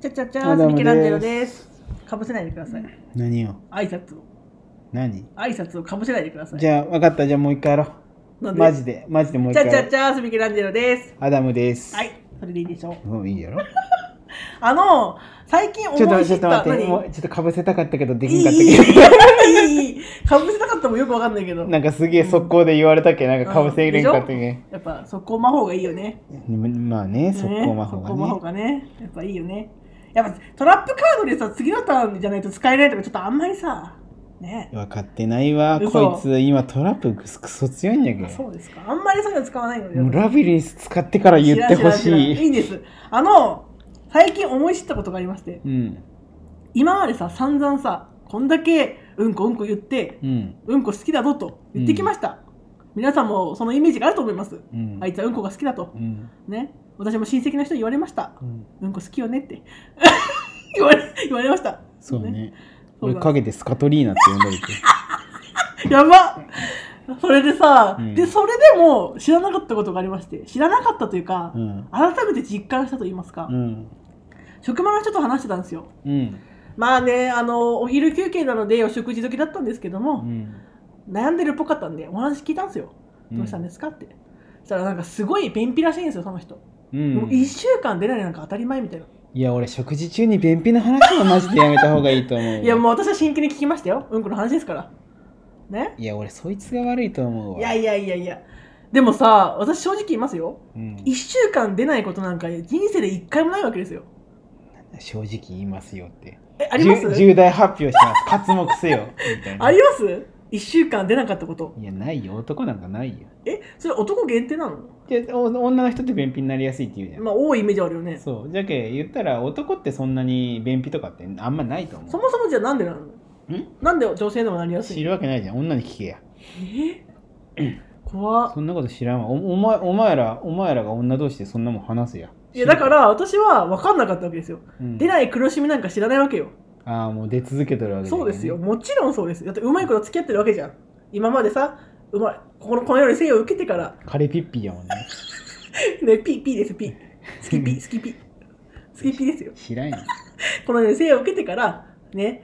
ちゃちゃちゃーミケランジェロです。かぶせないでください。何を？挨拶を。何？挨拶をかぶせないでください。じゃあ分かったじゃあもう一回やろうマジでマジでもう一ちゃ回やろうちゃちゃーミケランジェロです。アダムですはい、それでいいでしょう。もういいやろ あの、最近思ちょっとい知った。ちょっと待って何？もうちょっとかぶせたかったけどできんかったけいいいかぶせたかったもよくわかんないけど。どなんかすげえ速攻で言われたっけなんかかぶせれんかったっけやっぱ速攻魔法がいいよね。まあね速攻魔法ね速攻魔法がねがね。やっぱいいよね。やっぱトラップカードでさ、次のターンじゃないと使えないとかちょっとあんまりさ、ね。分かってないわ嘘こいつ今トラップクソ強いんやけあそうですか。あんまりそういうの使わないので。もうラビリンス使ってから言ってほしいいいんです。あの、最近思い知ったことがありまして、うん今までさ、散々さ、こんだけうんこうんこ言って、うんうんこ好きだぞと言ってきました。皆さんもそのイメージがあると思います。うんあいつはうんこが好きだとう。んね。私も親戚の人に言われました。うんうんこ好きよねって。言われ言われました。そうねそうだ俺陰でスカトリーナって呼んだりて やばそれでさ、うんで、それでも知らなかったことがありまして、知らなかったというか、うん改めて実感したと言いますか、うん職場の人と話してたんですよ。うんまあね、あの、お昼休憩なのでお食事時だったんですけどうも、ん悩んでるっぽかったんで、お話聞いたんですよ。どうしたんですかって。そしたらなんかすごい便秘らしいんですよ、その人。うんもう1週間出ないなんか当たり前みたいな。いや俺食事中に便秘の話はマジでやめた方がいいと思うわ いや、もう私は真剣に聞きましたよ。うんこの話ですから。ね？いや俺そいつが悪いと思うわいやいやいやいや。でもさ、私正直言いますよ。うん1週間出ないことなんか人生で1回もないわけですよ。正直言いますよってえ、あります？重大発表します活目せよみたいなあります ?1 週間出なかったこと。いやないよ男なんかないよえ、それ男限定なの？女の人って便秘になりやすいって言うじゃん、まあ、多いイメージあるよね。そう。じゃけ言ったら男ってそんなに便秘とかってあんまないと思う。そもそもじゃあなんでなの？ん？なんで女性でもなりやすい知るわけないじゃん。女に聞けや。え？怖っ。そんなこと知らんわ。おお前お前らお前らが女同士でそんなもん話すやいやだから私は分かんなかったわけですよ。うん。出ない苦しみなんか知らないわけよ。ああもう出続けてるわけだそうですよ。もちろんそうです。だってうまいこと付き合ってるわけじゃん。今までさ、うまい、このこのように生を受けてから、カレピッピやもんね ね、ピーピーです、ピー。スキピー、スキピー。スキピーですよ。知らんよ、このように生を受けてから、ね、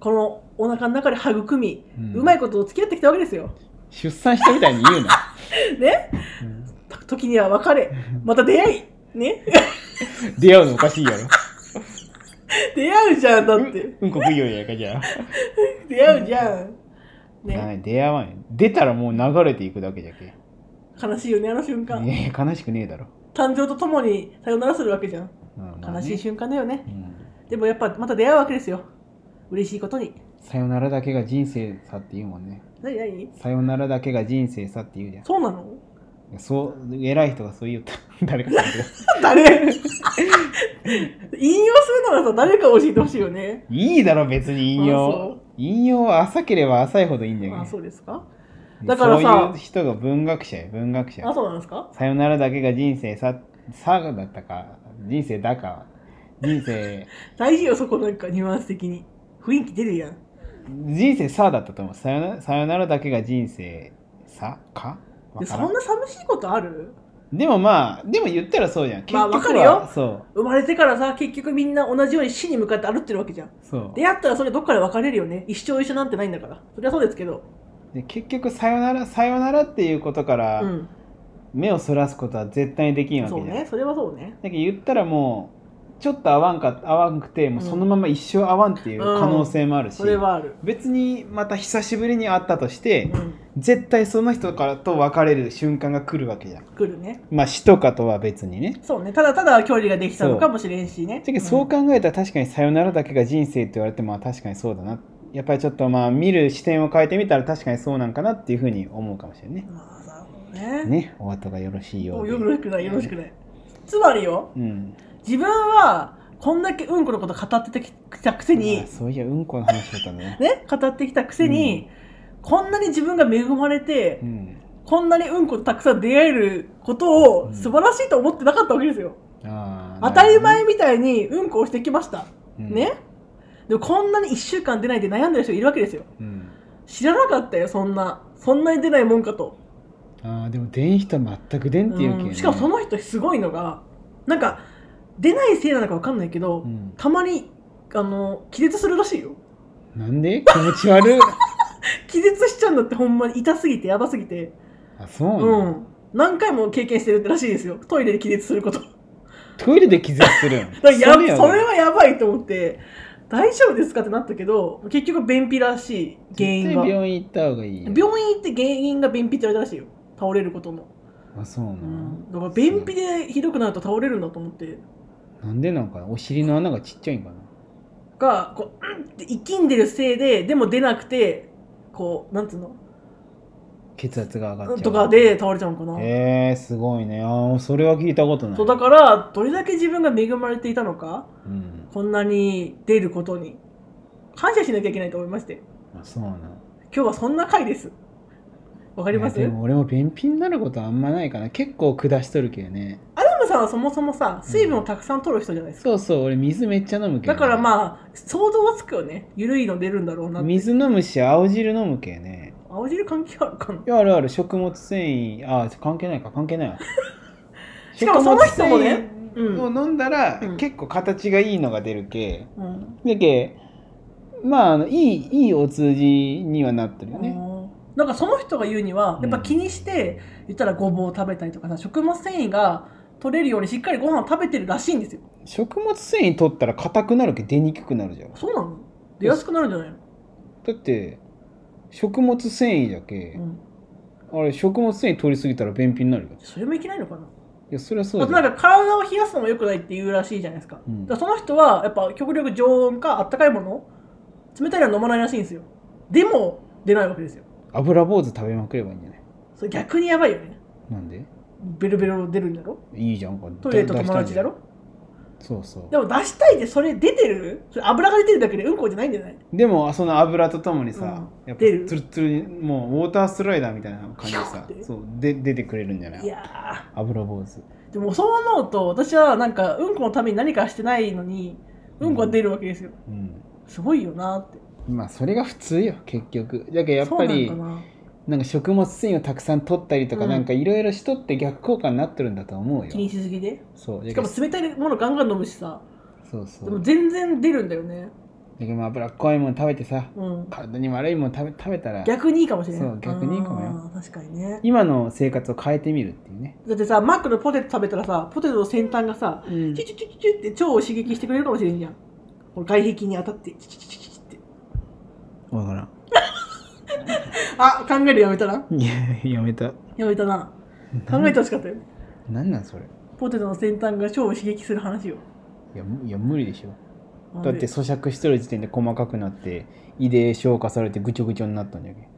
このお腹の中で育み、うんうまいことを付き合ってきたわけですよ。出産したみたいに言うな、ね、うん時には別れ、また出会い、ね、出会うのおかしいやろ出会うじゃん、だって。うんこ食いようやかじゃ出会うじゃん。あ、ね、はい。出会わんよ。出たらもう流れていくだけじゃけ。悲しいよね、あの瞬間。ねえ悲しくねえだろ、誕生とともにさよならするわけじゃん。うんまあね。悲しい瞬間だよね。うん。でもやっぱまた出会うわけですよ。嬉しいことに。さよならだけが人生さって言うもんね。何何？さよならだけが人生さって言うじゃん。そうなの？そう偉い人がそう言った。誰か知らんけど誰？引用するならさ、誰か教えてほしいよね。いいだろ別に引用引用は浅ければ浅いほどいいんだけどあ、そうですか。だからさそういう人が文学者や文学者。あ、そうなんですか？さよならだけが人生ささだったか。人生だか。人生。大事よ、そこなんかニュアンス的に。雰囲気出るやん。人生さだったと思う。さよなさよならだけが人生さか？そんな寂しいことある？でもまあでも言ったらそうじゃん結まあ局は、わかるよそう生まれてからさ、結局みんな同じように死に向かって歩ってるわけじゃん。そう出会ったらそれどっかで別れるよね。一生一緒なんてないんだから。それはそうですけど。で結局さよならさよならっていうことからうん。目をそらすことは絶対にできんわけじゃん、そうね。それはそうね。だけど言ったらもうちょっと合わんか合わんくてもうそのまま一生合わんっていう可能性もあるし、それはある。別にまた久しぶりに会ったとして、うん。絶対その人からと別れる瞬間が来るわけじゃん来るね。まあ死とかとは別にねそうね。ただただ距離ができたのかもしれんしね。そう考えたら確かにさよならだけが人生って言われてもまあ確かにそうだなやっぱりちょっとまあ見る視点を変えてみたら確かにそうなんかなっていうふうに思うかもしれないねうんまあ、ね。ねお後がよろしいようでよろしくない、よろしくない。つまりよ、うん自分はこんだけうんこのこと語ってきたくせにあ、そういやうんこの話だったねね、語ってきたくせに、こんなに自分が恵まれて、うんこんなにうんことたくさん出会えることをうん素晴らしいと思ってなかったわけですよ。あー当たり前みたいにうんこをしてきました。うんねでもこんなに1週間出ないで悩んでる人いるわけですよ。うん知らなかったよ、そんな。そんなに出ないもんかと。あーでも出ん人は全く出んっていうけ、ねうんしかもその人すごいのがなんか出ないせいなのか分かんないけど、うん。たまにあの気絶するらしいよ。なんで？気持ち悪い。気絶しちゃうんだってほんまに痛すぎてやばすぎて。あそうなうの、ん。何回も経験してるってらしいですよ。トイレで気絶すること。トイレで気絶するん らやそれやはやばいと思って。大丈夫ですかってなったけど結局便秘らしい原因絶が対病院行った方がいいよ。病院行って原因が便秘って言われたらしいよ。倒れることの、あそうなの、うん、だから便秘でひどくなると倒れるんだと思ってなんでなんかなお尻の穴がちっちゃいんかな？がこう、うんって生きんでるせいででも出なくてこうなんつうの？血圧が上がっちゃう。とかで倒れちゃうのかな、へえすごいね。あーそれは聞いたことない。そうだからどれだけ自分が恵まれていたのかうん。こんなに出ることに感謝しなきゃいけないと思いまして。あそうなの。今日はそんな回です。わかります？でも俺も便秘になることあんまないかな。結構下しとるけどね。アダムさんはそもそもさ水分をたくさん取る人じゃないですか、そうそう俺水めっちゃ飲むけどね、だからまあ想像はつくよね。緩いの出るんだろうなって。水飲むし青汁飲むけね。青汁関係あるかな？いやあるある食物繊維。あ関係ないか。関係ないわ。しかもその人もね。を飲んだら、うん。結構形がいいのが出るけ。うん。だけまああのいいいいお通じにはなってるよね、なんかその人が言うにはうんやっぱ気にして言ったらごぼうを食べたりとかさ食物繊維が取れるようにしっかりご飯を食べてるらしいんですよ。食物繊維取ったら硬くなるけど出にくくなるじゃん。そうなの？出やすくなるんじゃない？の、だって食物繊維だけ。う、ん、あれ食物繊維取りすぎたら便秘になるよ。それもいけないのかな？いやそれはそうあとなんんか体を冷やすのも良くないって言うらしいじゃないですか,、うん。だからその人はやっぱ極力常温かあったかいもの冷たいのは飲まないらしいんですよ。でも出ないわけですよ。油坊主食べまくればいいんじゃない？それ逆にやばいよね。なんで？ベロベロ出るんだろ？いいじゃん。これトイレとだ友達だろ？そうそう。でも出したいってそれ出てる？それ油が出てるだけでうんこじゃないんじゃない？でもその油とともにさ、うん。やっぱツルツルにもうウォータースライダーみたいな感じでさそうで出てくれるんじゃない？いや油坊主。ーでもそう思うと私はなんかうんこのために何かしてないのにうんこが出るわけですよ。うん。すごいよなって。まあそれが普通よ結局。だけどやっぱりそうなんか食物繊維をたくさん取ったりとか、うん。なんかいろいろしとって逆効果になってるんだと思うよ。気にしすぎでそう。しかも冷たいものガンガン飲むしさ。そうそでもう全然出るんだよね。だけどまあ脂っこいもの食べてさうん。体に悪いもの食べ食べたら。逆にいいかもしれないそう逆にいいかもよ。あー確かにね。今の生活を変えてみるっていうね、だってさマックのポテト食べたらさポテトの先端がさうん。チュチュチュチュチュって腸を刺激してくれるかもしれんじゃん。この外壁に当たってチュチュチュチュチュって。分からんあ考えるやめたな。いややめた。やめたな。考えてほしかったよ。なんなんそれ？ポテトの先端が腸を刺激する話よ。いやむいや無理でしょ。だって咀嚼してる時点で細かくなって胃で消化されてぐちょぐちょになったんじゃけ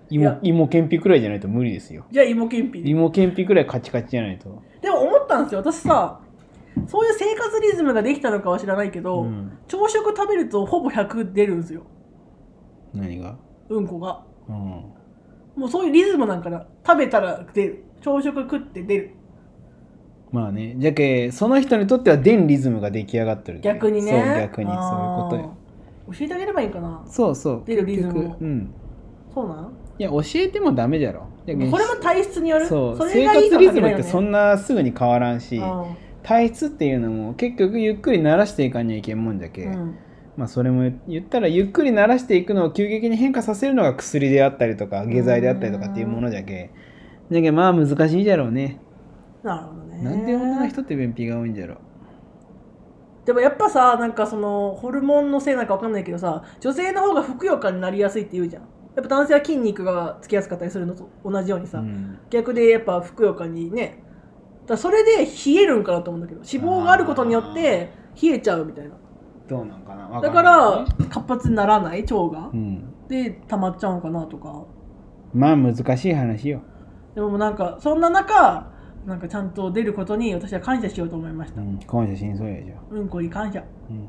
芋けんぴくらいじゃないと無理ですよ。じゃあ芋けんぴ。芋けんぴくらいカチカチじゃないと。でも思ったんですよ。私さそういう生活リズムができたのかは知らないけど、うん。朝食食べるとほぼ100出るんですよ。何が？うんこが。うんもうそういうリズムなんかな。食べたら出る。朝食食って出る。まあね。じゃけその人にとっては電リズムが出来上がってるけ逆にね。そう逆に。そういうことよ。教えてあげればいいかな。そうそう。出るリズムうん。そうなん？いや教えてもダメじゃろ。これも体質による。そう。れがいいとは生活リズムってそんなすぐに変わらんし。うん。体質っていうのも結局ゆっくり慣らしていかにゃいけんもんじゃけ、うんまあそれも言ったらゆっくり慣らしていくのを急激に変化させるのが薬であったりとか下剤であったりとかっていうものじゃけ。じゃけまあ難しいじゃろうね。なるほどね。なんで女の人って便秘が多いんじゃろでもやっぱさなんかそのホルモンのせいなんかわかんないけどさ女性の方がふくよかになりやすいって言うじゃん。やっぱ男性は筋肉がつきやすかったりするのと同じようにさ、うん。逆でやっぱふくよかにね。だそれで冷えるんかなと思うんだけど脂肪があることによって冷えちゃうみたいなどうなんかな？わだから活発にならない？腸が？うん。で溜まっちゃうのかな？とか。まあ難しい話よ、でもなんかそんな中なんかちゃんと出ることに私は感謝しようと思いました。うん、感謝しんそうやじゃうんこに感謝。うん